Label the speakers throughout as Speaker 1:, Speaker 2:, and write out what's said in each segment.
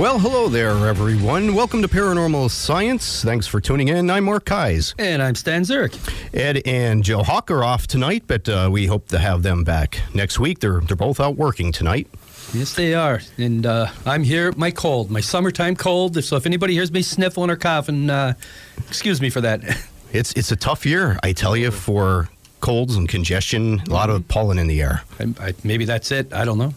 Speaker 1: Well, hello there, everyone. Welcome to Paranormal Science. Thanks for tuning in. I'm Mark Kies.
Speaker 2: And I'm Stan Zurich.
Speaker 1: Ed and Joe Hawk are off tonight, but uh, we hope to have them back next week. They're they're both out working tonight.
Speaker 2: Yes, they are. And uh, I'm here, my cold, my summertime cold. So if anybody hears me sniffling or coughing, uh, excuse me for that.
Speaker 1: It's it's a tough year, I tell you, for colds and congestion. A lot of pollen in the air.
Speaker 2: I, I, maybe that's it. I don't know.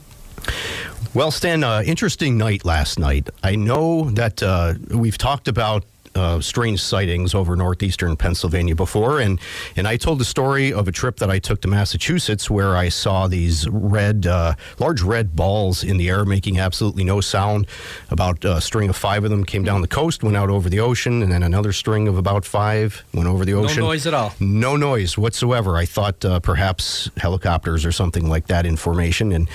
Speaker 1: Well, Stan, uh, interesting night last night. I know that uh, we've talked about uh, strange sightings over northeastern Pennsylvania before, and and I told the story of a trip that I took to Massachusetts where I saw these red, uh, large red balls in the air making absolutely no sound. About a string of five of them came down the coast, went out over the ocean, and then another string of about five went over the ocean.
Speaker 2: No noise at all.
Speaker 1: No noise whatsoever. I thought uh, perhaps helicopters or something like that in formation, and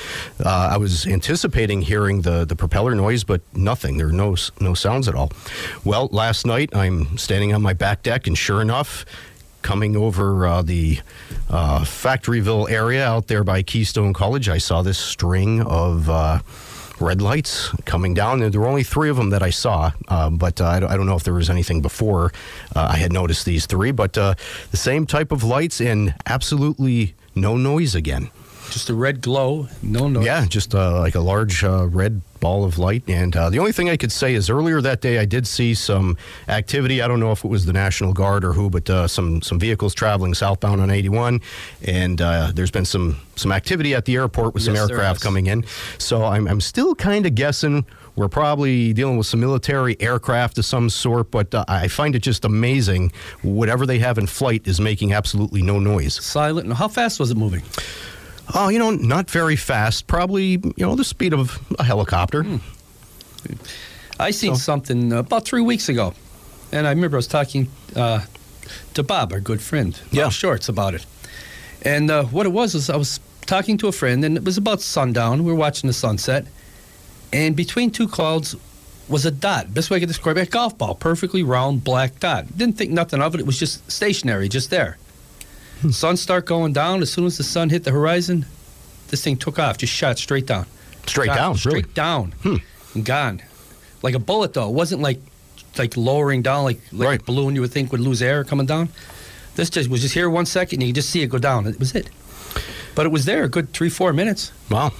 Speaker 1: uh, I was anticipating hearing the, the propeller noise, but nothing. There were no no sounds at all. Well, last night I'm standing on my back deck, and sure enough, coming over uh, the uh, Factoryville area out there by Keystone College, I saw this string of. Uh, red lights coming down. There were only three of them that I saw, uh, but uh, I, don't, know if there was anything before uh, I had noticed these three. But uh, the same type of lights and absolutely no noise again.
Speaker 2: Just a red glow, no noise.
Speaker 1: Yeah, just uh, like a large uh, red ball of light. And uh, the only thing I could say is earlier that day I did see some activity. I don't know if it was the National Guard or who, but uh, some some vehicles traveling southbound on 81. And uh, there's been some some activity at the airport with some
Speaker 2: Yes,
Speaker 1: aircraft coming in. So I'm I'm still kind of guessing. We're probably dealing with some military aircraft of some sort, but uh, I find it just amazing. Whatever they have in flight is making absolutely no noise.
Speaker 2: Silent. How fast was it moving?
Speaker 1: Oh, you know, not very fast. Probably, you know, the speed of a helicopter.
Speaker 2: Hmm. I seen something about three weeks ago, and I remember I was talking uh, to Bob, our good friend, Bob
Speaker 1: Yeah.
Speaker 2: Shorts, about it. And uh, what it was is I was talking to a friend, and it was about sundown. We were watching the sunset, and between two clouds was a dot. Best way I could describe it, a golf ball, perfectly round black dot. Didn't think nothing of it. It was just stationary, just there. Sun start going down. As soon as the sun hit the horizon, this thing took off, just shot straight down.
Speaker 1: Straight
Speaker 2: Shot
Speaker 1: down,
Speaker 2: straight
Speaker 1: really. Hmm.
Speaker 2: down, and gone. Like a bullet, though. It wasn't like like lowering down, like, like
Speaker 1: Right.
Speaker 2: a balloon you would think would lose air coming down. This just was just here one second, and you could just see it go down. It was it. But it was there a good three, four minutes.
Speaker 1: Wow.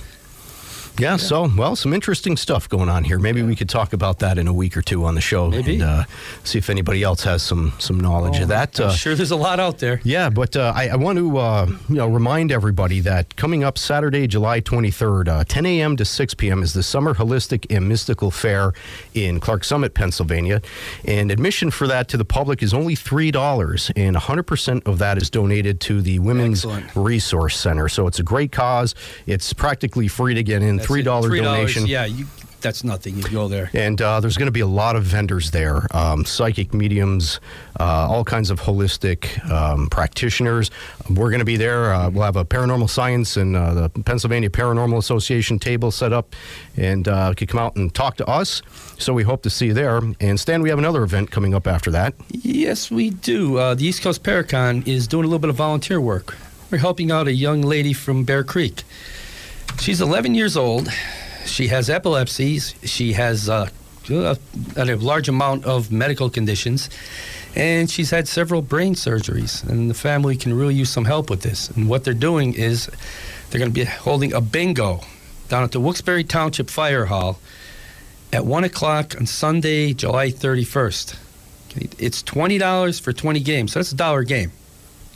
Speaker 1: Yeah, so, well, some interesting stuff going on here. Maybe we could talk about that in a week or two on the show.
Speaker 2: Maybe.
Speaker 1: And uh, see if anybody else has some, some knowledge of that.
Speaker 2: I'm
Speaker 1: Uh,
Speaker 2: sure there's a lot out there.
Speaker 1: Yeah, but uh, I, I want to uh, you know remind everybody that coming up Saturday, July 23rd, uh, 10 a.m. to 6 p.m. is the Summer Holistic and Mystical Fair in Clarks Summit, Pennsylvania, and admission for that to the public is only three dollars, and 100 percent of that is donated to the Women's
Speaker 2: Excellent.
Speaker 1: Resource Center. So it's a great cause. It's practically free to get in.
Speaker 2: That's
Speaker 1: Three
Speaker 2: it.
Speaker 1: dollar
Speaker 2: $3,
Speaker 1: donation.
Speaker 2: Yeah, you, that's nothing. You go there.
Speaker 1: And uh, there's going to be a lot of vendors there um, psychic mediums, uh, all kinds of holistic um, practitioners. We're going to be there. Uh, we'll have a paranormal science and uh, the Pennsylvania Paranormal Association table set up, and uh, could come out and talk to us. So we hope to see you there. And Stan, we have another event coming up after that.
Speaker 2: Yes, we do. Uh, the East Coast Paracon is doing a little bit of volunteer work. We're helping out a young lady from Bear Creek. She's 11 years old. She has epilepsy. She has uh, a, a large amount of medical conditions, and she's had several brain surgeries. And the family can really use some help with this. And what they're doing is they're going to be holding a bingo down at the Wilkes-Barre Township Fire Hall at 1 o'clock on Sunday, July 31st. Okay, It's twenty dollars for twenty games. So that's a dollar game.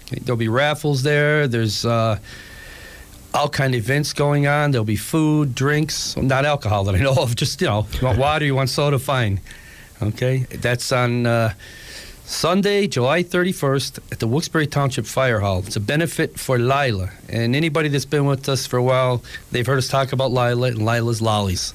Speaker 2: Okay, there'll be raffles there. There's uh, all kind of events going on. There'll be food, drinks, not alcohol that I know of. Just you know, you want water, you want soda, fine. Okay, that's on uh, Sunday, July 31st at the Wilkes-Barre Township Fire Hall. It's a benefit for Lila, and anybody that's been with us for a while, they've heard us talk about Lila and Lila's lollies.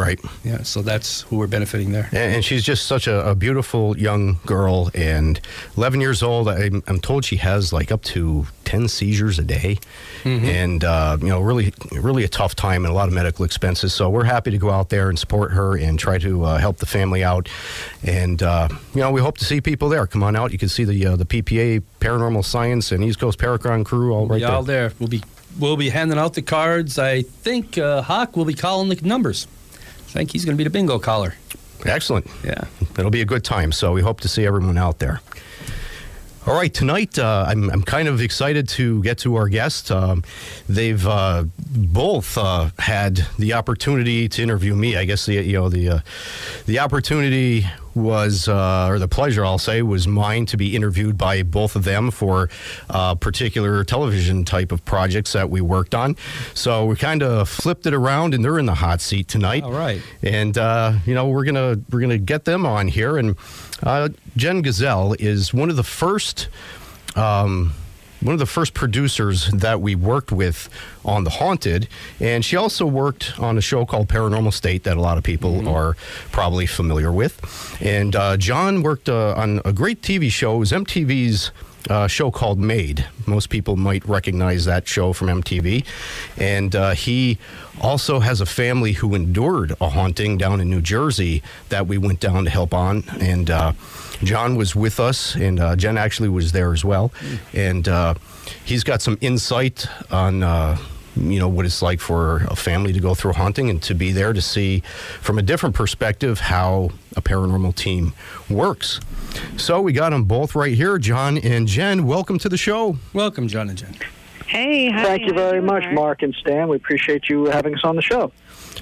Speaker 1: Right.
Speaker 2: Yeah, so that's who we're benefiting there.
Speaker 1: And, and she's just such a, a beautiful young girl, and 11 years old. I'm, I'm told she has like up to 10 seizures a day, and uh, you know, really, really a tough time and a lot of medical expenses. So we're happy to go out there and support her and try to uh, help the family out. And uh, you know, we hope to see people there. Come on out. You can see the uh, the PPA Paranormal Science and East Coast Paracon crew all right
Speaker 2: be all
Speaker 1: there.
Speaker 2: there. We'll be we'll be handing out the cards. I think uh, Hawk will be calling the numbers. I think he's going to be the bingo caller.
Speaker 1: Excellent.
Speaker 2: Yeah.
Speaker 1: It'll be a good time. So we hope to see everyone out there. All right, tonight uh, I'm, I'm kind of excited to get to our guest. Um, they've uh, both uh, had the opportunity to interview me. I guess the you know the uh, the opportunity was uh, or the pleasure I'll say was mine to be interviewed by both of them for uh, particular television type of projects that we worked on. So we kind of flipped it around, and they're in the hot seat tonight.
Speaker 2: All right.
Speaker 1: And uh, you know we're gonna we're gonna get them on here. And uh, Jen Gazelle is one of the first. Um, one of the first producers that we worked with on The Haunted, and she also worked on a show called Paranormal State that a lot of people are probably familiar with. And uh, John worked uh, on a great TV show. It was MTV's uh, show called Made. Most people might recognize that show from MTV. And uh, he also has a family who endured a haunting down in New Jersey that we went down to help on. And uh, John was with us, and uh, Jen actually was there as well. And uh, he's got some insight on. You know what it's like for a family to go through hunting and to be there to see from a different perspective how a paranormal team works. So we got them both right here, John and Jen. Welcome to the show.
Speaker 2: Welcome, John and Jen.
Speaker 3: Hey, hi.
Speaker 4: Thank you very
Speaker 3: doing,
Speaker 4: much, Mark and Stan. We appreciate you having us on the show.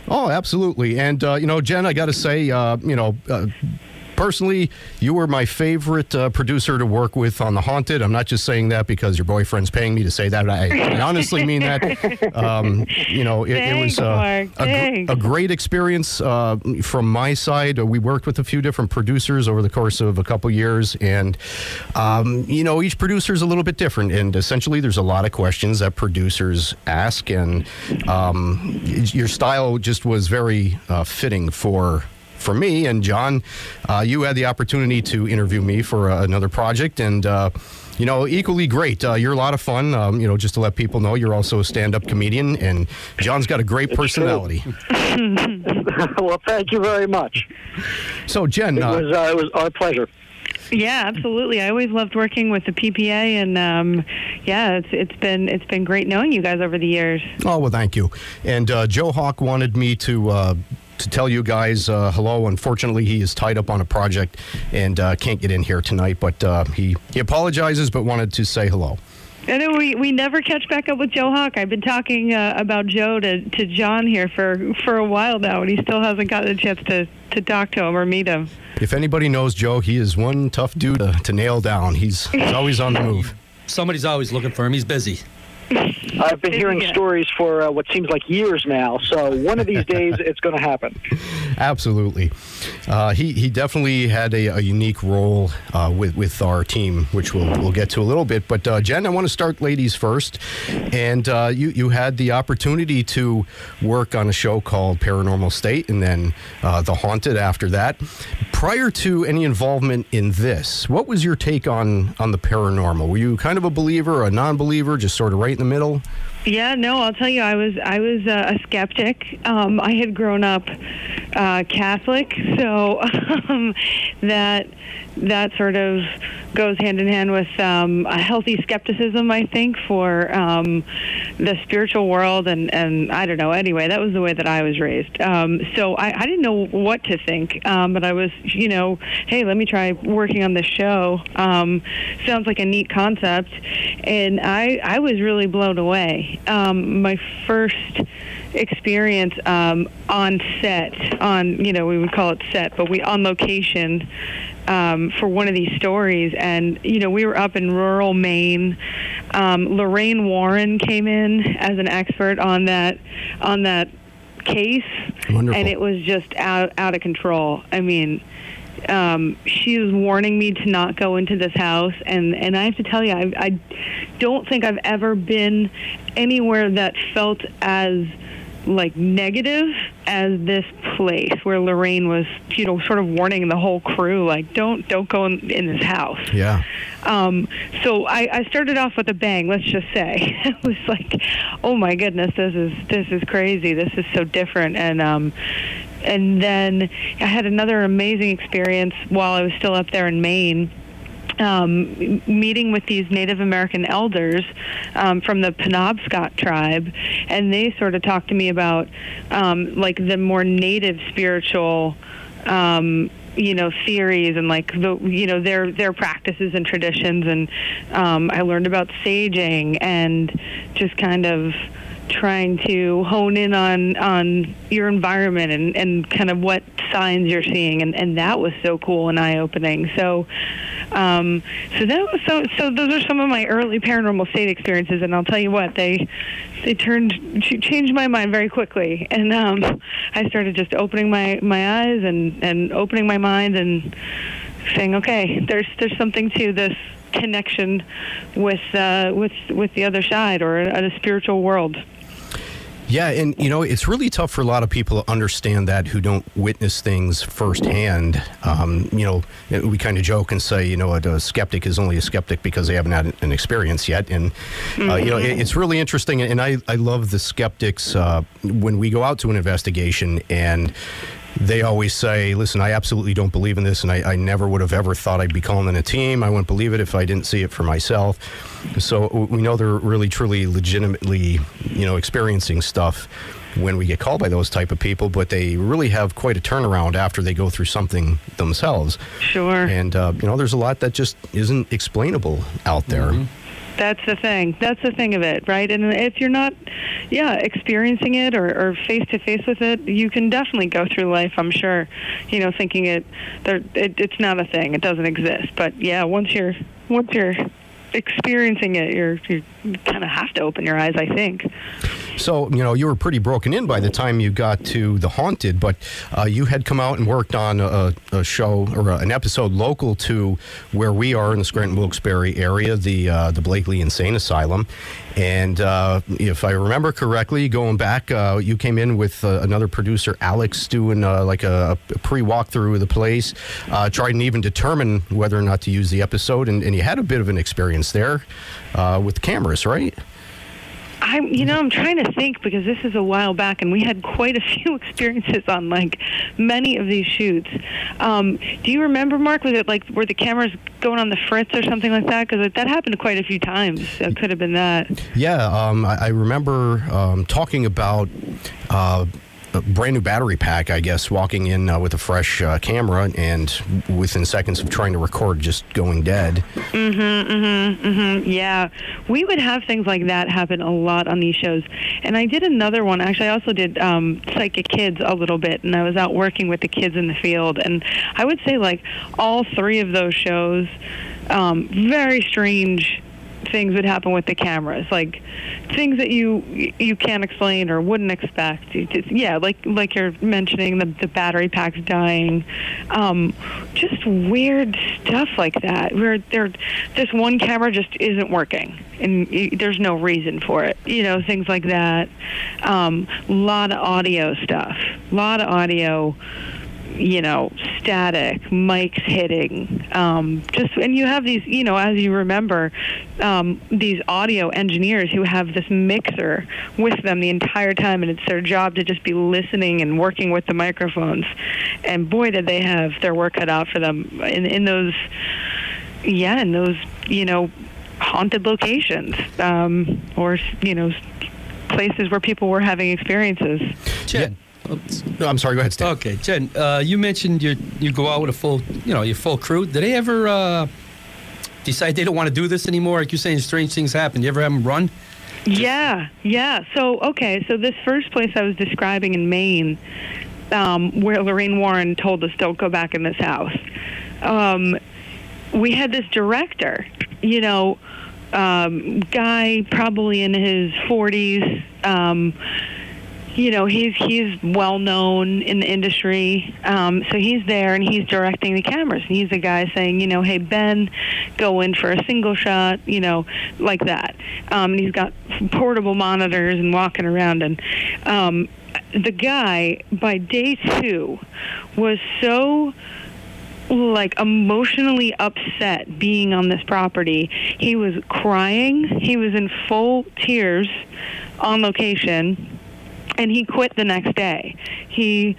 Speaker 1: Oh, absolutely. And uh, you know, Jen, I got to say, uh, you know. Uh, Personally, you were my favorite uh, producer to work with on The Haunted. I'm not just saying that because your boyfriend's paying me to say that. I, I honestly mean that. Um, you know, it, it was uh, a, a great experience uh, from my side. We worked with a few different producers over the course of a couple years, and um, you know, each producer is a little bit different. And essentially, there's a lot of questions that producers ask, and um, your style just was very uh, fitting for for me and John. Uh, you had the opportunity to interview me for uh, another project, and uh, you know, equally great. Uh, you're a lot of fun. Um, you know, just to let people know, you're also a stand-up comedian, and John's got a great personality.
Speaker 4: well, thank you very much.
Speaker 1: So, Jen,
Speaker 4: It
Speaker 1: uh,
Speaker 4: was uh, it was our pleasure.
Speaker 3: Yeah, absolutely. I always loved working with the PPA, and um, yeah, it's it's been it's been great knowing you guys over the years.
Speaker 1: oh well, thank you. And uh, Joe Hawk wanted me to. Uh, to tell you guys uh, hello. Unfortunately, he is tied up on a project and uh, can't get in here tonight. But uh, he he apologizes, but wanted to say hello.
Speaker 3: I know we, we never catch back up with Joe Hawk. I've been talking uh, about Joe to, to John here for for a while now, and he still hasn't gotten a chance to, to talk to him or meet him.
Speaker 1: If anybody knows Joe, he is one tough dude to, to nail down. He's, he's always on the move.
Speaker 2: Somebody's always looking for him. He's busy.
Speaker 4: I've been hearing
Speaker 3: Yeah.
Speaker 4: stories for uh, what seems like years now, so one of these days it's going to happen.
Speaker 1: Absolutely. Uh, he, he definitely had a, a unique role uh, with, with our team, which we'll, we'll get to a little bit. But, uh, Jen, I want to start ladies first. And uh, you, you had the opportunity to work on a show called Paranormal State and then uh, The Haunted after that. Prior to any involvement in this, what was your take on, on the paranormal? Were you kind of a believer, a non believer, just sort of right in the middle?
Speaker 3: Yeah, no, I'll tell you, I was I was uh, a skeptic. Um, I had grown up uh, Catholic, so um, that that sort of goes hand in hand with um, a healthy skepticism, I think, for um, the spiritual world, and and I don't know. Anyway, that was the way that I was raised. Um, so I, I didn't know what to think, um, but I was, you know, hey, let me try working on this show. Um, sounds like a neat concept, and I I was really blown away. Um, my first experience um, on set, on you know we would call it set, but we on location um, for one of these stories, and you know we were up in rural Maine. Um, Lorraine Warren came in as an expert on that on that case,
Speaker 1: Wonderful.
Speaker 3: and it was just out out of control. I mean. Um, she was warning me to not go into this house, and and I have to tell you, I, I don't think I've ever been anywhere that felt as like negative as this place where Lorraine was, you know, sort of warning the whole crew, like, don't don't go in, in this house.
Speaker 1: Yeah.
Speaker 3: Um, so I, I started off with a bang. Let's just say it was like, oh my goodness, this is this is crazy. This is so different. And um, and then I had another amazing experience while I was still up there in Maine um, meeting with these Native American elders um, from the Penobscot tribe, and they sort of talked to me about um, like the more native spiritual. Um, you know theories and like the you know their their practices and traditions and um, I learned about saging and just kind of trying to hone in on on your environment and and kind of what signs you're seeing. And and that was so cool and eye opening so um so that was so so those are some of my early paranormal state experiences. And I'll tell you what they they turned changed my mind very quickly. And um I started just opening my my eyes and and opening my mind and saying okay there's there's something to this connection with uh with with the other side or a, a spiritual world
Speaker 1: Yeah, and you know, it's really tough for a lot of people to understand that who don't witness things firsthand. Um, you know, we kind of joke and say, you know, a, a skeptic is only a skeptic because they haven't had an experience yet. And, uh, you know, it, it's really interesting. And I, I love the skeptics uh, when we go out to an investigation and they always say, listen, I absolutely don't believe in this, and I, I never would have ever thought I'd be calling in a team. I wouldn't believe it if I didn't see it for myself. So we know they're really, truly, legitimately, you know, experiencing stuff when we get called by those type of people, but they really have quite a turnaround after they go through something themselves.
Speaker 3: Sure.
Speaker 1: And, uh, you know, there's a lot that just isn't explainable out there.
Speaker 3: That's the thing. That's the thing of it, right? And if you're not, yeah, experiencing it or, face to face with it, you can definitely go through life. I'm sure, you know, thinking it, it, it's not a thing. It doesn't exist. But yeah, once you're, once you're experiencing it, you're, you kind of have to open your eyes. I think.
Speaker 1: So, you know, you were pretty broken in by the time you got to The Haunted, but uh, you had come out and worked on a, a show or a, an episode local to where we are in the Scranton Wilkes-Barre area, the uh, the Blakely Insane Asylum. And uh, if I remember correctly, going back, uh, you came in with uh, another producer, Alex, doing uh, like a, a pre walkthrough of the place, tried and even determine whether or not to use the episode. And, and you had a bit of an experience there with cameras, right?
Speaker 3: I'm, you know, I'm trying to think because this is a while back, and we had quite a few experiences on like many of these shoots. Um, do you remember, Mark? Was it like were the cameras going on the fritz or something like that? Because that happened quite a few times. It could have been that.
Speaker 1: Yeah, um, I, I remember um, talking about uh, a brand new battery pack, I guess, walking in uh, with a fresh uh, camera and within seconds of trying to record, just going dead.
Speaker 3: Mm-hmm, mm-hmm, mm-hmm. Yeah, we would have things like that happen a lot on these shows. And I did another one. Actually, I also did um, Psychic Kids a little bit, and I was out working with the kids in the field. And I would say, like, all three of those shows, um, very strange things would happen with the cameras, like things that you you can't explain or wouldn't expect. Yeah, like like you're mentioning the the battery packs dying, um, just weird stuff like that. Where there, this one camera just isn't working, and y there's no reason for it. You know, things like that. A um, lot of audio stuff. A lot of audio you know, static, mics hitting, um, just and you have these, you know, as you remember, um, these audio engineers who have this mixer with them the entire time, and it's their job to just be listening and working with the microphones. And boy, did they have their work cut out for them in in those, yeah, in those, you know, haunted locations, um, or you know, places where people were having experiences.
Speaker 2: Jen.
Speaker 1: No, I'm sorry. Go ahead, Stan.
Speaker 2: Okay, Jen. Uh, you mentioned you you go out with a full, you know, your full crew. Did they ever uh, decide they don't want to do this anymore? Like you're saying, strange things happen. You ever have them run?
Speaker 3: Yeah, yeah. So, okay, so this first place I was describing in Maine, um, where Lorraine Warren told us don't go back in this house, um, we had this director, you know, um, guy probably in his 40s. Um, you know he's he's well known in the industry. Um so he's there and he's directing the cameras. And he's the guy saying you know hey ben go in for a single shot you know like that. Um and he's got portable monitors and walking around. And um the guy by day two was so like emotionally upset being on this property. He was crying. He was in full tears on location and he quit the next day. He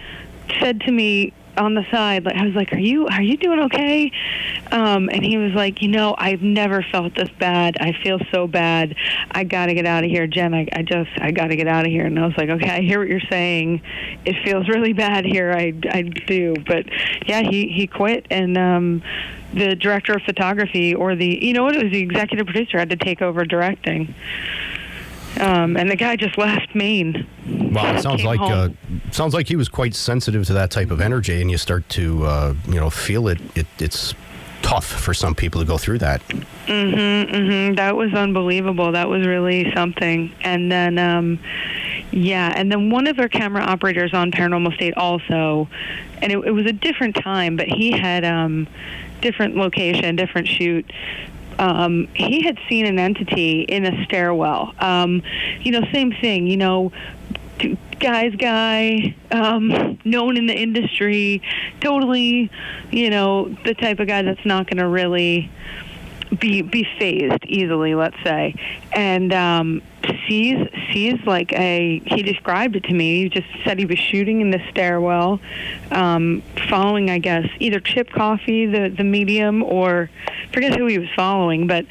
Speaker 3: said to me on the side, like I was like, "Are you are you doing okay?" Um, and he was like, "You know, I've never felt this bad. I feel so bad. I got to get out of here, Jen. I, I just I got to get out of here." And I was like, "Okay, I hear what you're saying. It feels really bad here. I I do, but yeah, he he quit and." um the director of photography or the you know what it was the executive producer had to take over directing um, and the guy just left Maine.
Speaker 1: Wow, it sounds like uh, sounds like he was quite sensitive to that type of energy, and you start to uh, you know feel it, it. It's tough for some people to go through that.
Speaker 3: Mm-hmm, mm-hmm. That was unbelievable. That was really something. And then, um, yeah, and then one of our camera operators on Paranormal State also, and it, it was a different time, but he had um, different location, different shoot. Um, he had seen an entity in a stairwell. Um, you know, same thing. You know, guy's guy, um, known in the industry, totally, you know, the type of guy that's not going to really be be phased easily, let's say, and um, sees sees like a he described it to me. He just said he was shooting in the stairwell, um, following I guess either Chip Coffey, the the medium, or forget who he was following, but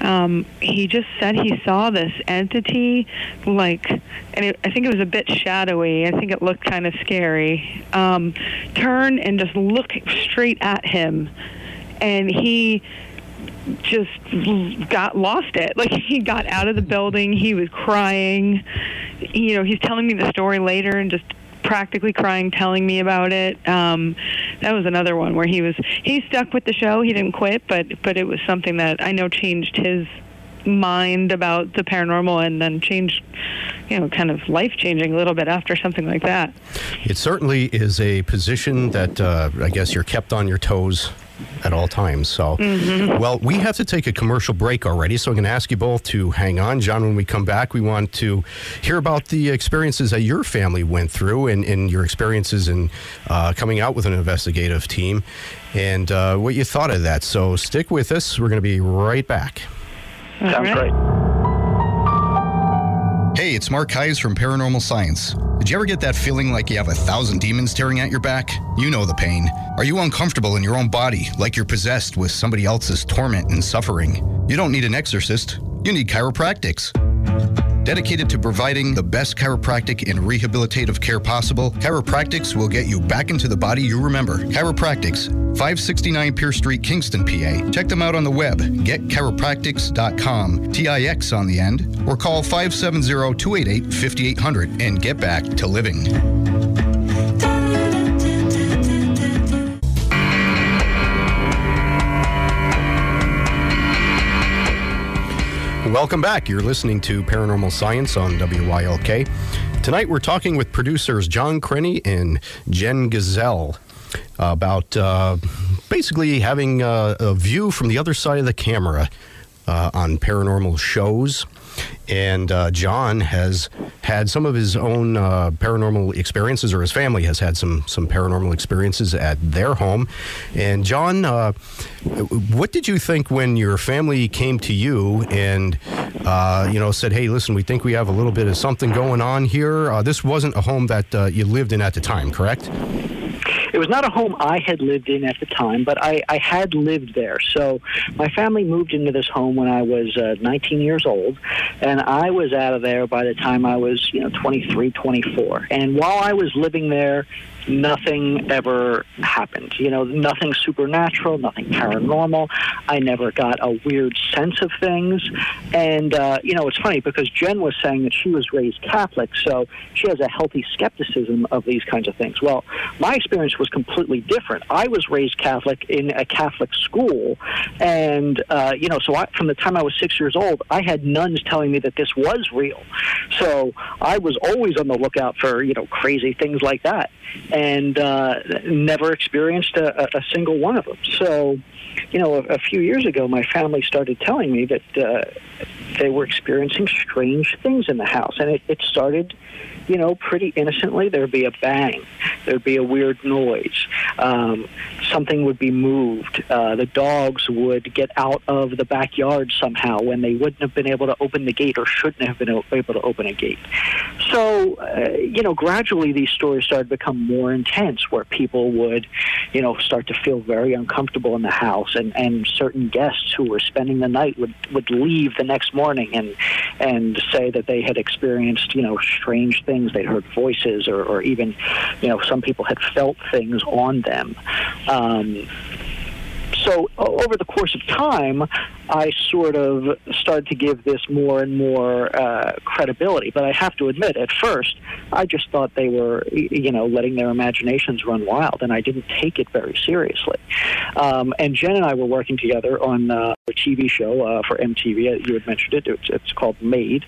Speaker 3: um, he just said he saw this entity like, and it, I think it was a bit shadowy. I think it looked kind of scary. Um, turn and just look straight at him, and he just got lost it. Like he got out of the building, he was crying. You know, he's telling me the story later and just practically crying telling me about it. Um that was another one where he was he stuck with the show, he didn't quit, but but it was something that I know changed his mind about the paranormal and then changed you know kind of life changing a little bit after something like that
Speaker 1: It certainly is a position that uh, I guess you're kept on your toes at all times. So, well, we have to take a commercial break already, so I'm going to ask you both to hang on. John, when we come back, we want to hear about the experiences that your family went through and, and your experiences in uh, coming out with an investigative team and uh, what you thought of that. So, stick with us. We're going to be right back.
Speaker 4: Sounds
Speaker 3: All right.
Speaker 4: great.
Speaker 5: Hey, it's Mark Hayes from Paranormal Science. Did you ever get that feeling like you have a thousand demons tearing at your back? You know the pain. Are you uncomfortable in your own body, like you're possessed with somebody else's torment and suffering? You don't need an exorcist. You need Chiropractix. Dedicated to providing the best chiropractic and rehabilitative care possible, Chiropractix will get you back into the body you remember. Chiropractix, 569 Pierce Street, Kingston, PA. Check them out on the web, getchiropractix.com, TIX on the end, or call 570 288 5800 and get back to living.
Speaker 1: Welcome back. You're listening to Paranormal Science on WYLK. Tonight we're talking with producers John Crenny and Jen Gazelle about uh, basically having uh, a view from the other side of the camera uh, on paranormal shows. And uh, John has had some of his own uh, paranormal experiences, or his family has had some some paranormal experiences at their home. And John, uh, what did you think when your family came to you and uh, you know said, "Hey, listen, we think we have a little bit of something going on here"? Uh, this wasn't a home that uh, you lived in at the time, correct?
Speaker 4: It was not a home I had lived in at the time, but I, I had lived there. So my family moved into this home when I was uh, 19 years old, and I was out of there by the time I was, you know, 23, 24. And while I was living there, nothing ever happened. You know, nothing supernatural, nothing paranormal. I never got a weird sense of things. And, uh, you know, it's funny because Jen was saying that she was raised Catholic, so she has a healthy skepticism of these kinds of things. Well, my experience was completely different. I was raised Catholic in a Catholic school, and, uh, you know, so I, from the time I was six years old, I had nuns telling me that this was real. So I was always on the lookout for, you know, crazy things like that and uh, never experienced a, a single one of them. So, you know, a, a few years ago, my family started telling me that uh, they were experiencing strange things in the house, and it, it started you know, pretty innocently, there'd be a bang, there'd be a weird noise, um, something would be moved, uh, the dogs would get out of the backyard somehow when they wouldn't have been able to open the gate or shouldn't have been able to open a gate. So, uh, you know, gradually these stories started to become more intense where people would, you know, start to feel very uncomfortable in the house and, and certain guests who were spending the night would, would leave the next morning and, and say that they had experienced, you know, strange things. They'd heard voices or, or even, you know, some people had felt things on them. Um, so o- over the course of time, I sort of started to give this more and more uh, credibility. But I have to admit, at first, I just thought they were, you know, letting their imaginations run wild, and I didn't take it very seriously. Um, and Jen and I were working together on uh, a TV show uh, for MTV. You had mentioned it. It's, it's called Made,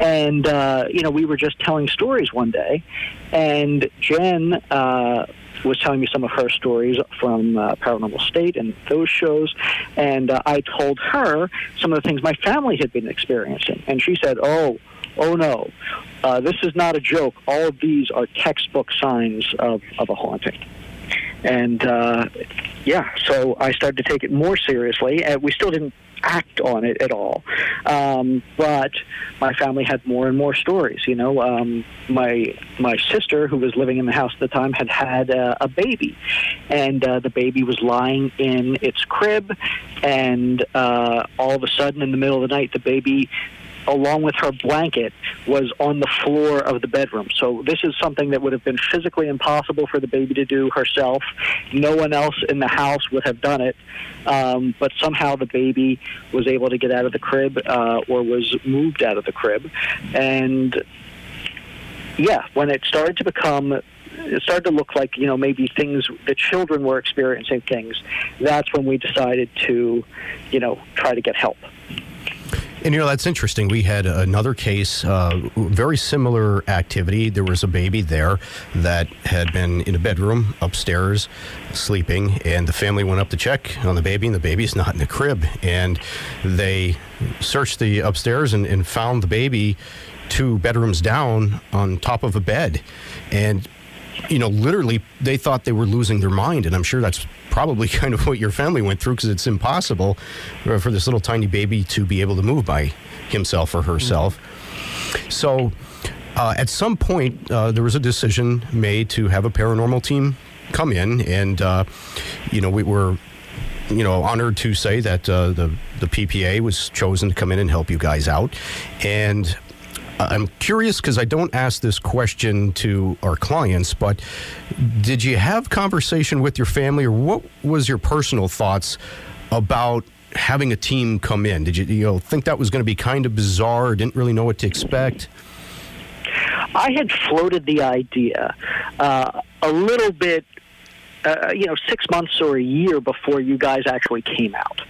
Speaker 4: and uh, you know, we were just telling stories one day, and Jen. Was telling me some of her stories from uh, Paranormal State and those shows, and uh, I told her some of the things my family had been experiencing, and she said, "Oh, oh no, uh, this is not a joke. All of these are textbook signs of, of a haunting." And uh, yeah, so I started to take it more seriously, and we still didn't act on it at all. Um, but my family had more and more stories. You know, um, my my sister, who was living in the house at the time, had had uh, a baby, and uh, the baby was lying in its crib, and uh, all of a sudden, in the middle of the night, the baby along with her blanket, was on the floor of the bedroom. So this is something that would have been physically impossible for the baby to do herself. No one else in the house would have done it. Um, but somehow the baby was able to get out of the crib uh, or was moved out of the crib. And yeah, when it started to become it started to look like you know maybe things the children were experiencing things that's when we decided to you know try to get help
Speaker 1: And you know that's interesting. We had another case, uh, very similar activity. There was a baby there that had been in a bedroom upstairs, sleeping, and the family went up to check on the baby, and the baby's not in the crib. And they searched the upstairs and, and found the baby two bedrooms down on top of a bed, and you know, literally, they thought they were losing their mind, and I'm sure that's probably kind of what your family went through because it's impossible for this little tiny baby to be able to move by himself or herself. So, uh, at some point, uh, there was a decision made to have a paranormal team come in, and uh, you know, we were. You know, honored to say that uh, the the PPA was chosen to come in and help you guys out, and I'm curious because I don't ask this question to our clients, but did you have conversation with your family, or what was your personal thoughts about having a team come in? Did you, you know, think that was going to be kind of bizarre? Didn't really know what to expect?
Speaker 4: I had floated the idea uh, a little bit, uh, you know, six months or a year before you guys actually came out.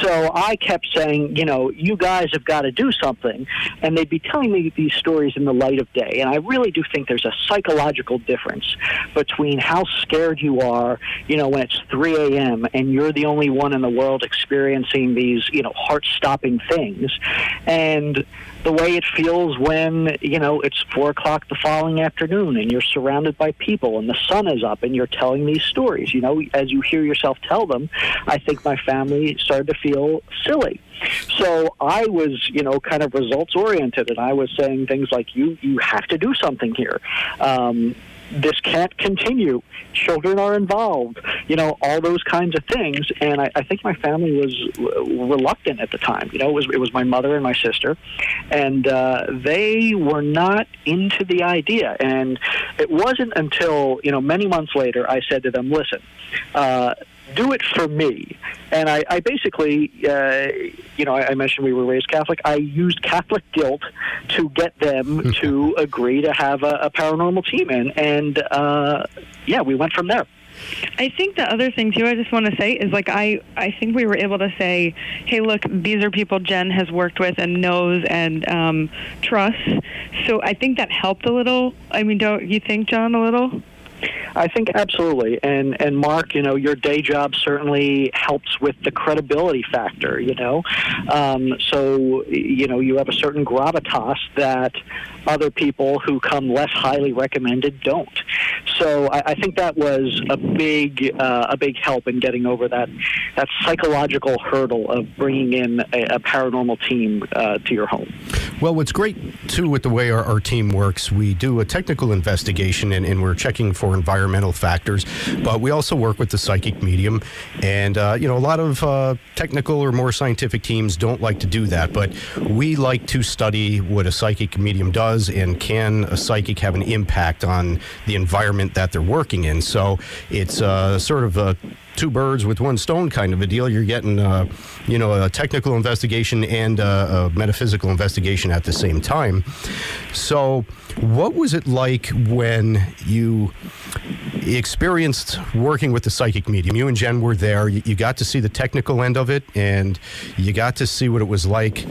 Speaker 4: So I kept saying, you know, you guys have got to do something. And they'd be telling me these stories in the light of day. And I really do think there's a psychological difference between how scared you are, you know, when it's 3 a.m. and you're the only one in the world experiencing these, you know, heart stopping things, and the way it feels when you know it's four o'clock the following afternoon and you're surrounded by people and the sun is up and you're telling these stories. You know as you hear yourself tell them i think my family started to feel silly. So i was you know kind of results oriented and i was saying things like you you have to do something here. Um, this can't continue. Children are involved, you know, all those kinds of things. And I, I think my family was reluctant at the time. You know, it was it was my mother and my sister, and uh, they were not into the idea. And it wasn't until you know many months later I said to them, "Listen." Uh, do it for me. And I, I basically, uh, you know, I, I mentioned we were raised Catholic. I used Catholic guilt to get them to agree to have a, a paranormal team in. And uh, yeah, we went from there.
Speaker 3: I think the other thing too I just want to say is like I I think we were able to say, hey, look, these are people Jen has worked with and knows and um, trusts. So I think that helped a little. I mean, don't you think, John, a little?
Speaker 4: I think absolutely, and and Mark, you know, your day job certainly helps with the credibility factor. You know, um, so you know you have a certain gravitas that other people who come less highly recommended don't. So I, I think that was a big uh, a big help in getting over that that psychological hurdle of bringing in a, a paranormal team uh, to your home.
Speaker 1: Well, what's great too with the way our, our team works, we do a technical investigation and, and we're checking for environmental factors, but we also work with the psychic medium. And, uh, you know, a lot of uh, technical or more scientific teams don't like to do that, but we like to study what a psychic medium does and can a psychic have an impact on the environment that they're working in. So it's uh, sort of a two birds with one stone kind of a deal. You're getting, uh, you know, a technical investigation and uh, a metaphysical investigation at the same time. So, what was it like when you experienced working with the psychic medium? You and Jen were there. You, got to see the technical end of it, and you got to see what it was like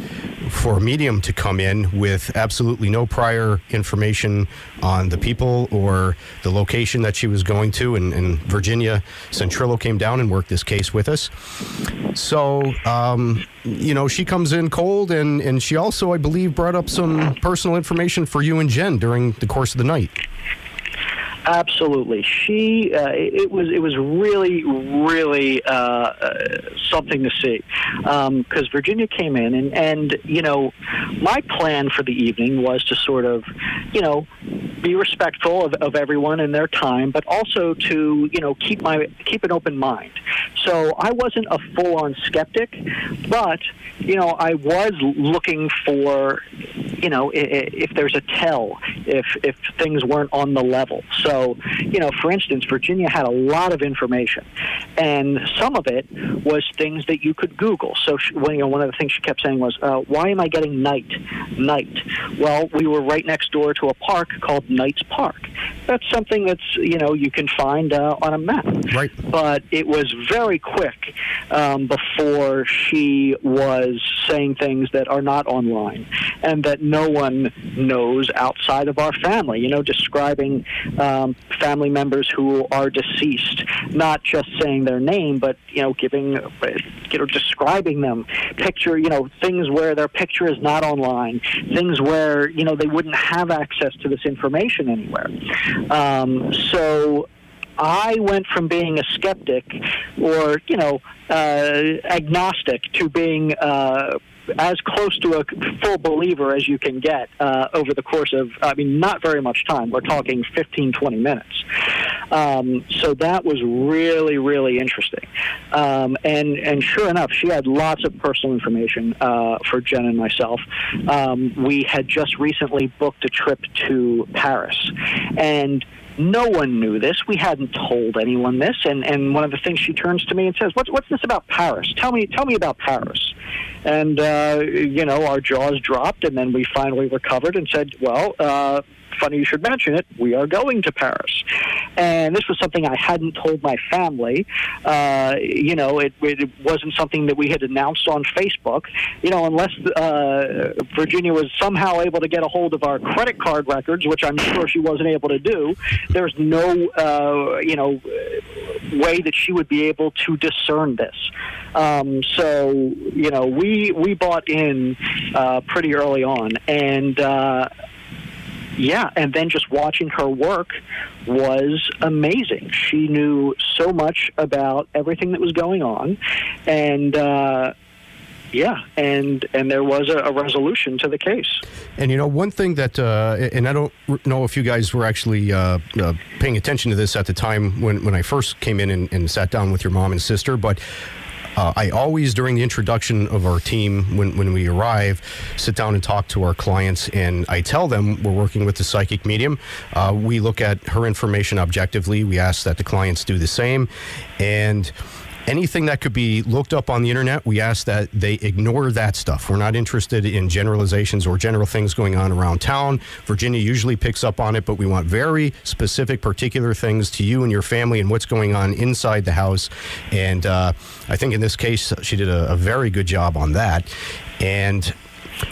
Speaker 1: for a medium to come in with absolutely no prior information on the people or the location that she was going to. And, and Virginia Centrillo came down and worked this case with us. So, um, you know, she comes in cold, and, and she also, I believe, brought up some personal information for you and Jen during the course of the night.
Speaker 4: Absolutely, she. Uh, it was it was really really uh, uh, something to see because Virginia came in and and you know my plan for the evening was to sort of you know be respectful of, of everyone and their time, but also to you know keep my keep an open mind. So I wasn't a full on skeptic, but you know I was looking for you know if there's a tell if if things weren't on the level. So you know, for instance, Virginia had a lot of information, and some of it was things that you could Google. So she, when, you know, one of the things she kept saying was, uh, "Why am I getting night, night?" Well, we were right next door to a park called Knights Park. That's something that's you know you can find uh, on a map.
Speaker 1: Right.
Speaker 4: But it was very quick um, before she was saying things that are not online and that no one knows outside of our family. You know, describing um, family members who are deceased, not just saying their name, but you know, giving, you know, describing them. Picture, you know, things where their picture is not online, things where you know they wouldn't have access to this information anywhere. Um, so I went from being a skeptic or, you know, uh, agnostic to being uh, as close to a full believer as you can get uh, over the course of, I mean, not very much time. We're talking 15, 20 minutes. Um, so that was really, really interesting. Um, and and sure enough, she had lots of personal information uh, for Jen and myself. Um, we had just recently booked a trip to Paris, and no one knew this. We hadn't told anyone this. And, and one of the things she turns to me and says, "What's what's this about Paris? Tell me tell me about Paris." And uh, you know, our jaws dropped, and then we finally recovered and said, "Well." Uh, Funny you should mention it. We are going to Paris, and this was something I hadn't told my family. Uh, you know, it, it wasn't something that we had announced on Facebook. You know, unless uh, Virginia was somehow able to get a hold of our credit card records, which I'm sure she wasn't able to do. There's no, uh, you know, way that she would be able to discern this. Um, so, you know, we we bought in uh, pretty early on, and. Yeah, and then just watching her work was amazing. She knew so much about everything that was going on, and uh, yeah, and and there was a, a resolution to the case.
Speaker 1: And you know, one thing that, uh, and I don't know if you guys were actually uh, uh, paying attention to this at the time when, when I first came in and, and sat down with your mom and sister, but uh, I always, during the introduction of our team, when, when we arrive, sit down and talk to our clients, and I tell them we're working with the psychic medium. Uh, we look at her information objectively. We ask that the clients do the same, and anything that could be looked up on the internet, we ask that they ignore that stuff. We're not interested in generalizations or general things going on around town. Virginia usually picks up on it, but we want very specific, particular things to you and your family and what's going on inside the house. And uh, I think in this case, she did a, a very good job on that. And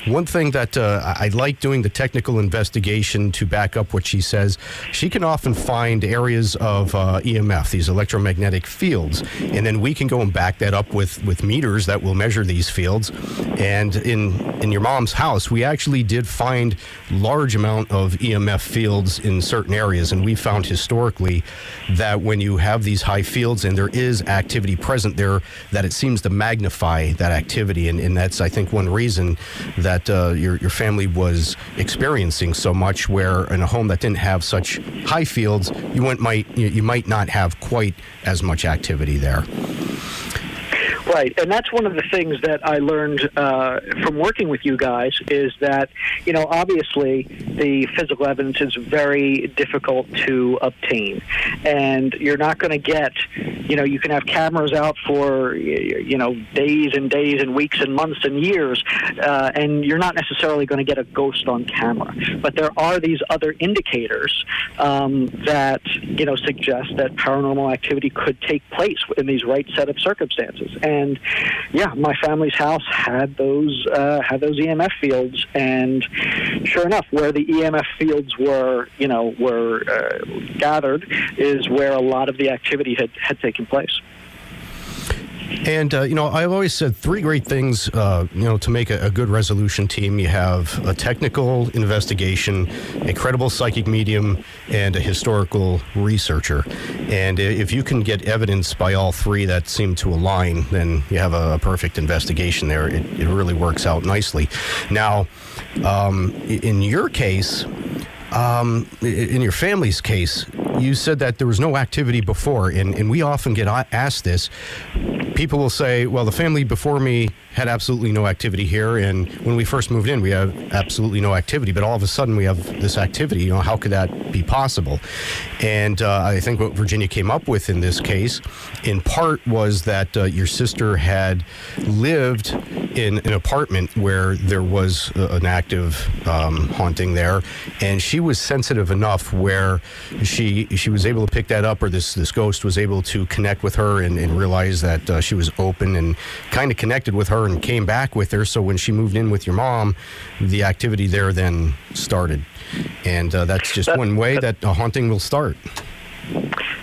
Speaker 1: one thing that uh, I like doing the technical investigation to back up what she says, she can often find areas of uh, EMF, these electromagnetic fields, and then we can go and back that up with, with meters that will measure these fields. And in in your mom's house, we actually did find large amount of EMF fields in certain areas, and we found historically that when you have these high fields and there is activity present there, that it seems to magnify that activity, and, and that's I think one reason that uh, your your family was experiencing so much. Where in a home that didn't have such high fields, you went might you, you might not have quite as much activity there.
Speaker 4: Right, and that's one of the things that I learned uh, from working with you guys is that you know obviously the physical evidence is very difficult to obtain, and you're not going to get you know you can have cameras out for you know days and days and weeks and months and years, uh, and you're not necessarily going to get a ghost on camera. But there are these other indicators um, that you know suggest that paranormal activity could take place in these right set of circumstances. And yeah, my family's house had those uh, had those EMF fields, and sure enough, where the EMF fields were you know were uh, gathered is where a lot of the activity had had taken place.
Speaker 1: And uh, you know, I've always said three great things. Uh, you know, to make a, a good resolution team, you have a technical investigation, a credible psychic medium, and a historical researcher. And if you can get evidence by all three that seem to align, then you have a, perfect investigation there. It, it really works out nicely. Now, um, in your case. Um, in your family's case, you said that there was no activity before, and, and we often get asked this. People will say, well, the family before me had absolutely no activity here, and when we first moved in, we had absolutely no activity, but all of a sudden we have this activity. You know, how could that be possible? And uh, I think what Virginia came up with in this case, in part, was that uh, your sister had lived in an apartment where there was uh, an active um, haunting there, and she was sensitive enough where she she was able to pick that up, or this this ghost was able to connect with her and, and realize that uh, she was open and kind of connected with her and came back with her. So when she moved in with your mom, the activity there then started, and uh, that's just one way that a haunting will start.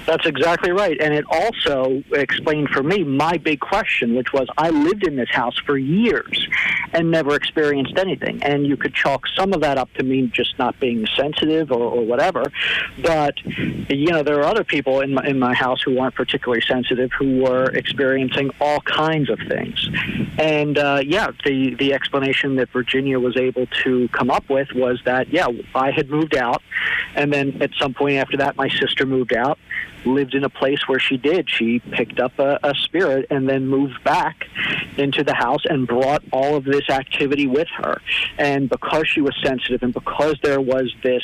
Speaker 4: That's exactly right. And it also explained for me my big question, which was I lived in this house for years. and never experienced anything. And you could chalk some of that up to me just not being sensitive or, or whatever. But you know, there are other people in my, in my house who weren't particularly sensitive who were experiencing all kinds of things. And uh, yeah, the the explanation that Virginia was able to come up with was that yeah, I had moved out, and then at some point after that, my sister moved out, lived in a place where she did. She picked up a, a spirit and then moved back into the house and brought all of this activity with her. And because she was sensitive and because there was this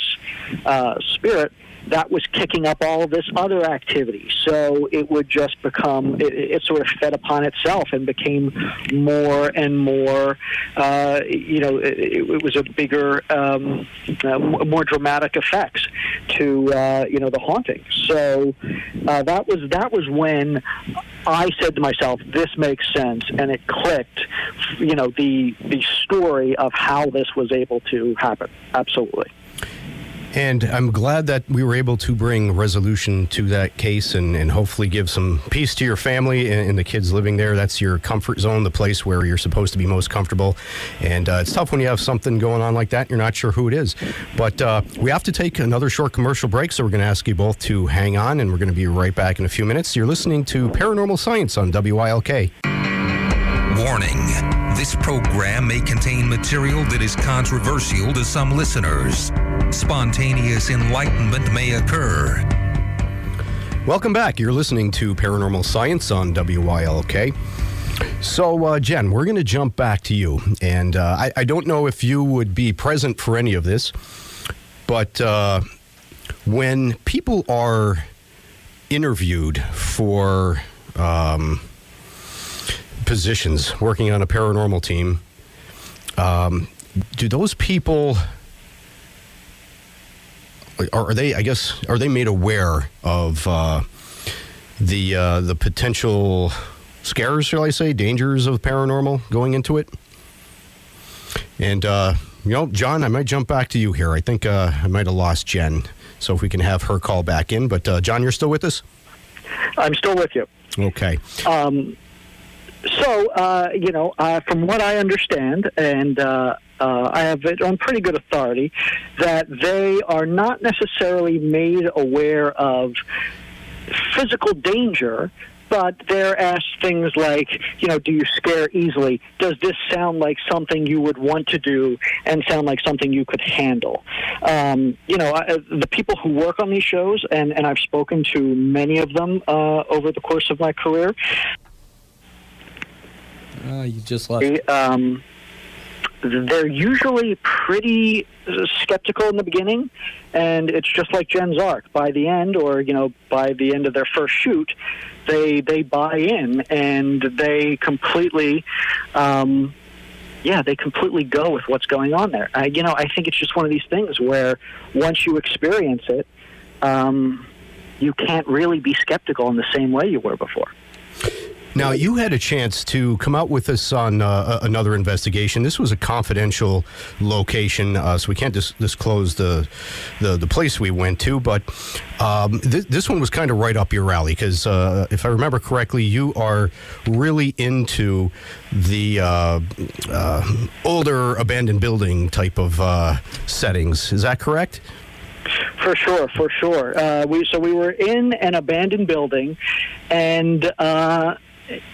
Speaker 4: uh, spirit, that was kicking up all this other activity. So it would just become, it, it sort of fed upon itself and became more and more, uh, you know, it, it was a bigger, um, uh, more dramatic effects to, uh, you know, the haunting. So uh, that was that was when I said to myself, "This makes sense," and it clicked. You know, the the story of how this was able to happen. Absolutely.
Speaker 1: And I'm glad that we were able to bring resolution to that case and, and hopefully give some peace to your family and, and the kids living there. That's your comfort zone, the place where you're supposed to be most comfortable. And uh, it's tough when you have something going on like that you're not sure who it is. But uh, we have to take another short commercial break, so we're going to ask you both to hang on and we're going to be right back in a few minutes. You're listening to Paranormal Science on WILK.
Speaker 6: Warning this program may contain material that is controversial to some listeners. Spontaneous enlightenment may occur.
Speaker 1: Welcome back. You're listening to Paranormal Science on WILK. So, uh, Jen, we're going to jump back to you. And uh, I, I, don't know if you would be present for any of this, but uh, when people are interviewed for um, positions working on a paranormal team, um, do those people are, they? I guess are they made aware of uh, the uh, the potential scares, shall I say, dangers of paranormal going into it? And uh, you know, John, I might jump back to you here. I think uh, I might have lost Jen, so if we can have her call back in. But uh, John, you're still with us.
Speaker 4: I'm still with you.
Speaker 1: Okay.
Speaker 4: Um, so, uh, you know, uh, from what I understand, and uh, uh, I have it on pretty good authority, that they are not necessarily made aware of physical danger, but they're asked things like, you know, do you scare easily? Does this sound like something you would want to do and sound like something you could handle? Um, you know, I, the people who work on these shows, and, and I've spoken to many of them uh, over the course of my career,
Speaker 2: uh, you just lost.
Speaker 4: Um, they're usually pretty skeptical in the beginning, and it's just like Jen's arc. By the end, or you know, by the end of their first shoot, they they buy in and they completely. Um, yeah, they completely go with what's going on there. I, you know, I think it's just one of these things where once you experience it, um, you can't really be skeptical in the same way you were before.
Speaker 1: Now, you had a chance to come out with us on uh, another investigation. This was a confidential location, uh, so we can't dis- disclose the, the, the place we went to. But um, th- this one was kind of right up your alley because, uh, if I remember correctly, you are really into the uh, uh, older abandoned building type of uh, settings. Is that correct?
Speaker 4: For sure, for sure. Uh, we so we were in an abandoned building, and uh,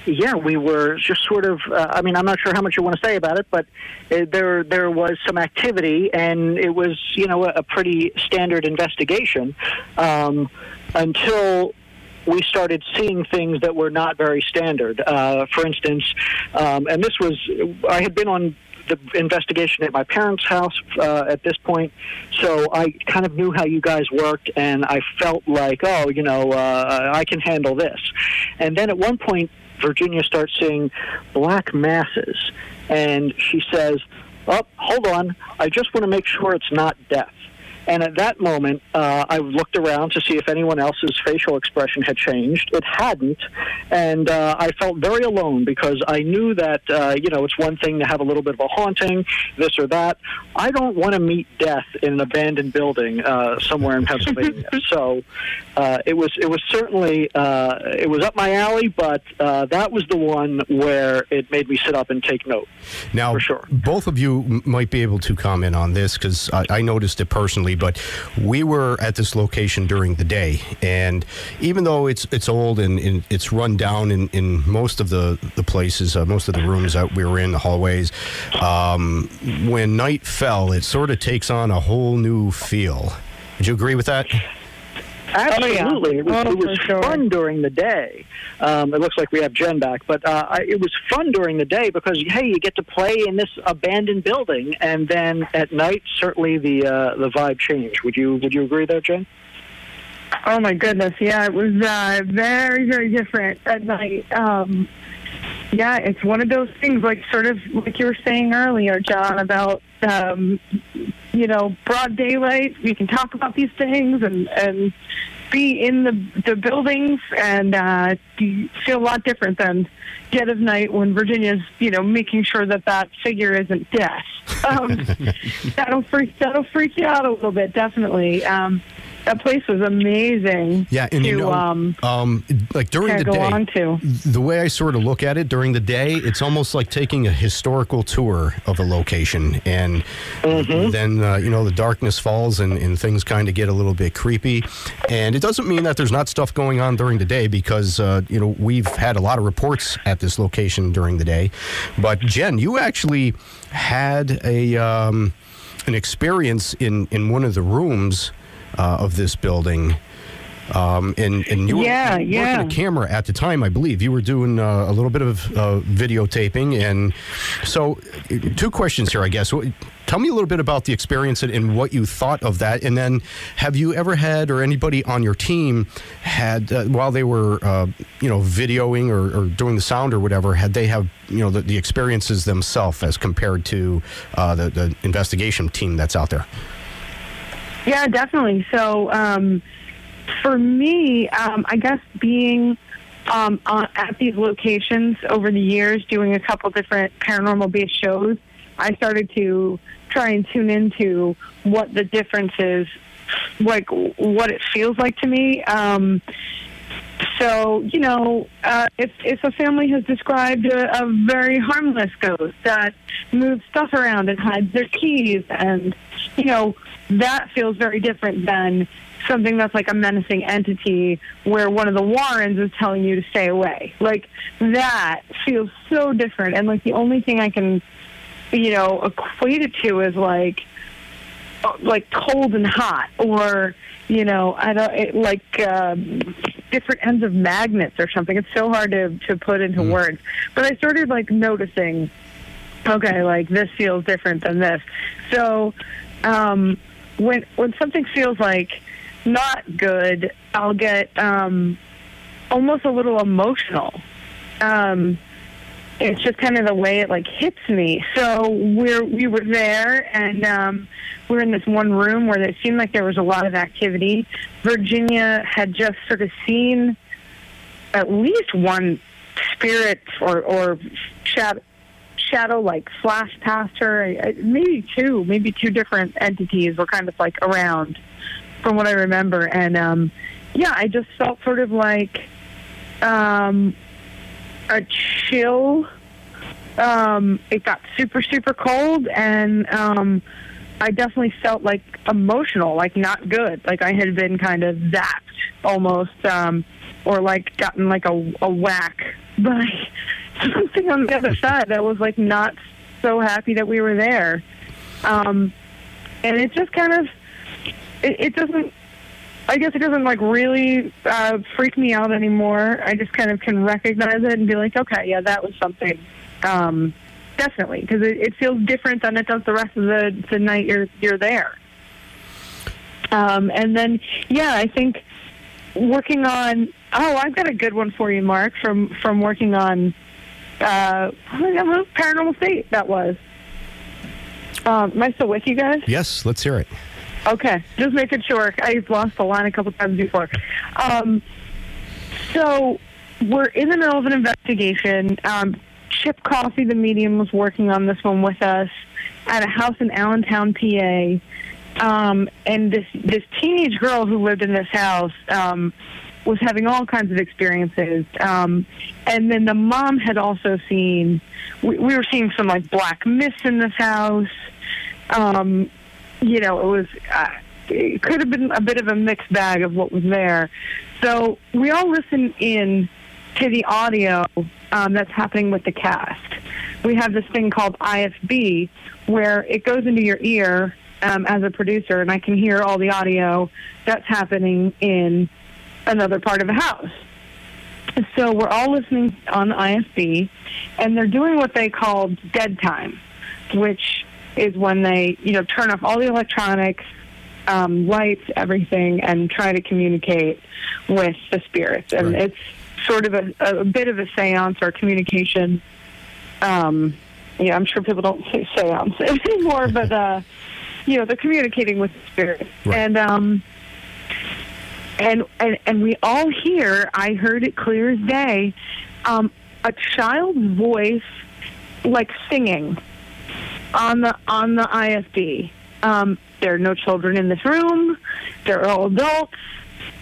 Speaker 4: yeah, we were just sort of. Uh, I mean, I'm not sure how much you want to say about it, but uh, there there was some activity, and it was you know a, a pretty standard investigation um, until we started seeing things that were not very standard. Uh, for instance, um, and this was I had been on the investigation at my parents' house uh, at this point, so I kind of knew how you guys worked, and I felt like, oh, you know, uh, I can handle this. And then at one point, Virginia starts seeing black masses, and she says, "Oh, hold on! I just want to make sure it's not death." And at that moment, uh, I looked around to see if anyone else's facial expression had changed. It hadn't, and uh, I felt very alone because I knew that uh, you know it's one thing to have a little bit of a haunting, this or that. I don't want to meet death in an abandoned building uh, somewhere in Pennsylvania. so uh, it was it was certainly uh, it was up my alley, but uh, that was the one where it made me sit up and take note.
Speaker 1: Now,
Speaker 4: For sure.
Speaker 1: both of you might be able to comment on this because I, I noticed it personally. But we were at this location during the day, and even though it's it's old and, and it's run down in, in most of the the places, uh, most of the rooms that we were in, the hallways, um, when night fell, it sort of takes on a whole new feel. Would you agree with that?
Speaker 4: Absolutely, it was,
Speaker 7: Oh,
Speaker 4: it was
Speaker 7: sure.
Speaker 4: fun during the day. Um, it looks like we have Jen back, but uh, I, it was fun during the day because hey, you get to play in this abandoned building, and then at night, certainly the uh, the vibe changed. Would you Would you agree there, Jen?
Speaker 7: Oh my goodness, yeah, it was uh, very, very different at night. Um, yeah, it's one of those things, like sort of like you were saying earlier, John, about um, you know broad daylight. We can talk about these things and and be in the the buildings, and uh, feel a lot different than dead of night when Virginia's you know making sure that that figure isn't death. Um, that'll freak that'll freak you out a little bit, definitely. Um, that place was amazing.
Speaker 1: Yeah, and
Speaker 7: to,
Speaker 1: you know,
Speaker 7: um,
Speaker 1: um, like during the day,
Speaker 7: on to.
Speaker 1: the way I sort of look at it during the day, it's almost like taking a historical tour of a location, and then uh, you know the darkness falls and, and things kind of get a little bit creepy. And it doesn't mean that there's not stuff going on during the day because uh, you know we've had a lot of reports at this location during the day. But Jen, you actually had a um, an experience in in one of the rooms uh, of this building. Um, and, and you were
Speaker 7: Yeah,
Speaker 1: working
Speaker 7: yeah.
Speaker 1: a camera at the time, I believe. You were doing uh, a little bit of uh, videotaping. And so, two questions here, I guess. Tell me a little bit about the experience and, and what you thought of that. And then, have you ever had, or anybody on your team had, uh, while they were, uh, you know, videoing or, or doing the sound or whatever, had they have, you know, the, the experiences themselves as compared to uh, the, the investigation team that's out there?
Speaker 7: Yeah, definitely. So, um, for me, um, I guess being um, on, at these locations over the years, doing a couple different paranormal based shows, I started to try and tune into what the difference is, like what it feels like to me. Um, so, you know, uh, if, if a family has described a, a very harmless ghost that moves stuff around and hides their keys, and, you know, that feels very different than something that's like a menacing entity where one of the Warrens is telling you to stay away. Like, that feels so different. And, like, the only thing I can, you know, equate it to is, like, like cold and hot or you know i don't it, like um, different ends of magnets or something. It's so hard to to put into words. But i started like noticing okay like this feels different than this. So um when when something feels like not good i'll get um almost a little emotional. Um it's just kind of the way it like hits me. So we're we were there and um we were in this one room where it seemed like there was a lot of activity. Virginia had just sort of seen at least one spirit or or shadow shadow like flash past her maybe two maybe two different entities were kind of like around from what i remember and um yeah i just felt sort of like um a chill. Um, it got super, super cold, and um, I definitely felt like emotional, like not good. Like I had been kind of zapped almost, um, or like gotten like a, a whack by something on the other side that was like not so happy that we were there. Um, and it just kind of, it, it doesn't I guess it doesn't like really uh, freak me out anymore. I just kind of can recognize it and be like, okay, yeah, that was something. Um, definitely, because it, it feels different than it does the rest of the, the night you're you're there. Um, and then, yeah, I think working on. Oh, I've got a good one for you, Mark, from from working on uh, Paranormal State. That was. Um, am I still with you guys?
Speaker 1: Yes, let's hear it.
Speaker 7: Okay, just making sure. I've lost the line a couple times before. Um, so we're in the middle of an investigation. Um, Chip Coffey, the medium, was working on this one with us at a house in Allentown, PA. Um, and this this teenage girl who lived in this house um, was having all kinds of experiences. Um, and then the mom had also seen. We, we were seeing some like black mist in this house. Um, you know, it was. Uh, it could have been a bit of a mixed bag of what was there. So we all listen in to the audio um, that's happening with the cast. We have this thing called IFB where it goes into your ear um, as a producer, and I can hear all the audio that's happening in another part of the house. So we're all listening on IFB, and they're doing what they call dead time, which is when they, you know, turn off all the electronics, um, lights, everything, and try to communicate with the spirits. And
Speaker 1: Right.
Speaker 7: it's sort of a, a bit of a seance or communication. Um, yeah, I'm sure people don't say seance anymore, but uh, you know, they're communicating with the spirits.
Speaker 1: Right.
Speaker 7: And um, and and and we all hear. I heard it clear as day. Um, a child's voice, like singing, on the on the IFB. Um, there are no children in this room. They're all adults.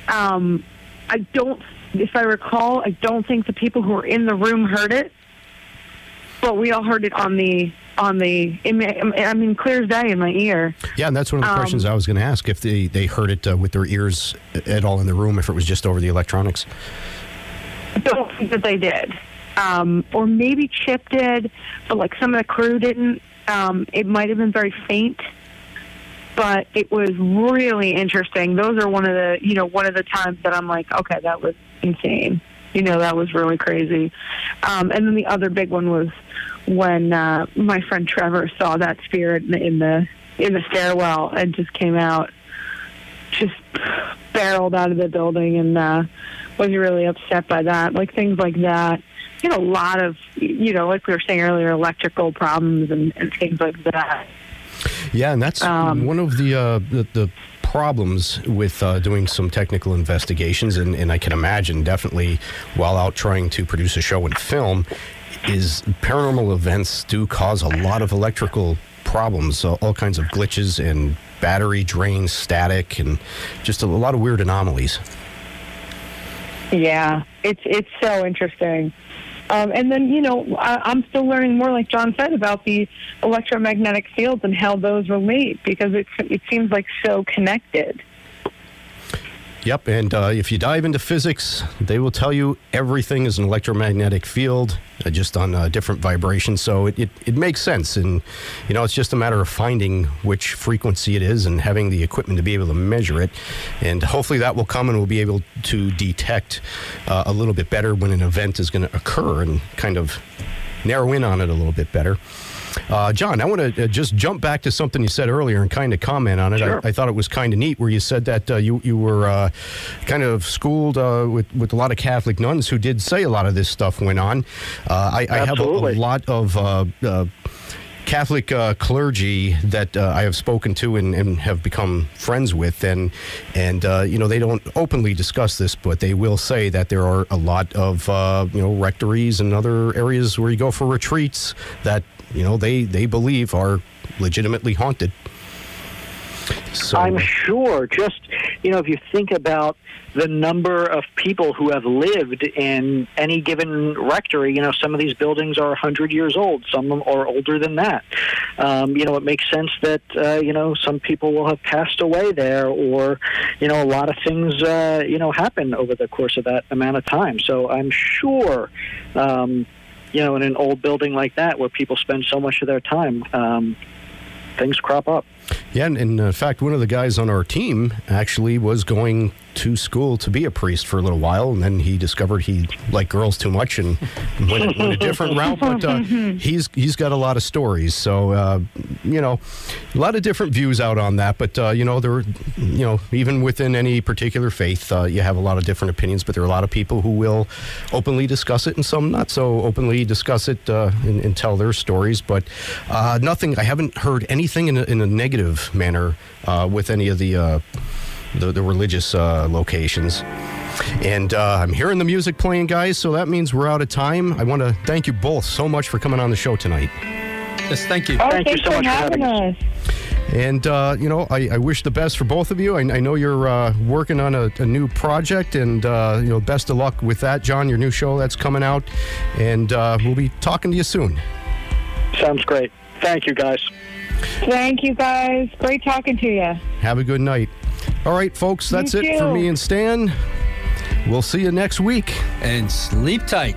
Speaker 7: Um, I don't, if I recall, I don't think the people who were in the room heard it, but we all heard it on the on the. I mean, clear as day in my ear.
Speaker 1: Yeah, and that's one of the
Speaker 7: Um,
Speaker 1: questions I was going to ask if they, they heard it uh, with their ears at all in the room, if it was just over the electronics.
Speaker 7: I don't think that they did. Um, or maybe Chip did, but like some of the crew didn't. Um, it might have been very faint, but it was really interesting. Those are one of the, you know, one of the times that I'm like, okay, that was insane. You know, that was really crazy. Um, and then the other big one was when uh, my friend Trevor saw that spirit in the in the, in the stairwell and just came out just barreled out of the building and uh, was really upset by that. Like things like that. Know, a lot of, you know, like we were saying earlier, electrical problems and, and things like that.
Speaker 1: Yeah, and that's
Speaker 7: Um,
Speaker 1: one of the, uh, the the problems with uh, doing some technical investigations, and, and I can imagine definitely while out trying to produce a show and film, is paranormal events do cause a lot of electrical problems, uh, all kinds of glitches and battery drains, static, and just a lot of weird anomalies.
Speaker 7: Yeah, it's it's so interesting. Um, and then you know I, I'm still learning more, like John said, about the electromagnetic fields and how those relate because it it seems like so connected.
Speaker 1: Yep, and uh, if you dive into physics, they will tell you everything is an electromagnetic field, uh, just on uh, different vibrations. So it, it, it makes sense, and you know it's just a matter of finding which frequency it is and having the equipment to be able to measure it. And hopefully that will come, and we'll be able to detect uh, a little bit better when an event is going to occur, and kind of narrow in on it a little bit better. Uh, John, I want to uh, just jump back to something you said earlier and kind of comment on it.
Speaker 4: Sure.
Speaker 1: I, I thought it was kind of neat where you said that uh, you you were uh, kind of schooled uh, with with a lot of Catholic nuns who did say a lot of this stuff went on. Uh, I, I have a, a lot of. Uh, uh, Catholic uh, clergy that uh, I have spoken to and, and have become friends with, and and uh, you know they don't openly discuss this, but they will say that there are a lot of uh, you know rectories and other areas where you go for retreats that you know they they believe are legitimately haunted. So
Speaker 4: I'm sure. Just you know, if you think about the number of people who have lived in any given rectory, you know, some of these buildings are 100 years old. Some of them are older than that. Um, you know, it makes sense that uh, you know some people will have passed away there, or you know, a lot of things uh, you know happen over the course of that amount of time. So I'm sure. Um, you know, in an old building like that, where people spend so much of their time, um, things crop up.
Speaker 1: Yeah, and, and in fact, one of the guys on our team actually was going to school to be a priest for a little while, and then he discovered he liked girls too much and went, went a different route. But uh, he's he's got a lot of stories, so uh, you know, a lot of different views out on that. But uh, you know, there, you know, even within any particular faith, uh, you have a lot of different opinions. But there are a lot of people who will openly discuss it, and some not so openly discuss it uh, and, and tell their stories. But uh, nothing. I haven't heard anything in a, in a negative negative manner uh, with any of the uh, the, the religious uh, locations. And uh, I'm hearing the music playing, guys, so that means we're out of time. I want to thank you both so much for coming on the show tonight.
Speaker 2: Yes, thank you.
Speaker 3: Oh,
Speaker 4: Thank you so
Speaker 3: for
Speaker 4: much for
Speaker 3: having
Speaker 4: having
Speaker 3: us.
Speaker 1: And, uh, you know, I, I wish the best for both of you. I, I know you're uh, working on a, a new project, and, uh, you know, best of luck with that, John, your new show that's coming out. And uh, we'll be talking to you soon.
Speaker 4: Sounds great. Thank you, guys.
Speaker 3: Thank you, guys. Great talking to you.
Speaker 1: Have a good night. All right, folks, that's
Speaker 3: You
Speaker 1: it for me and Stan. We'll see you next week.
Speaker 2: And sleep tight.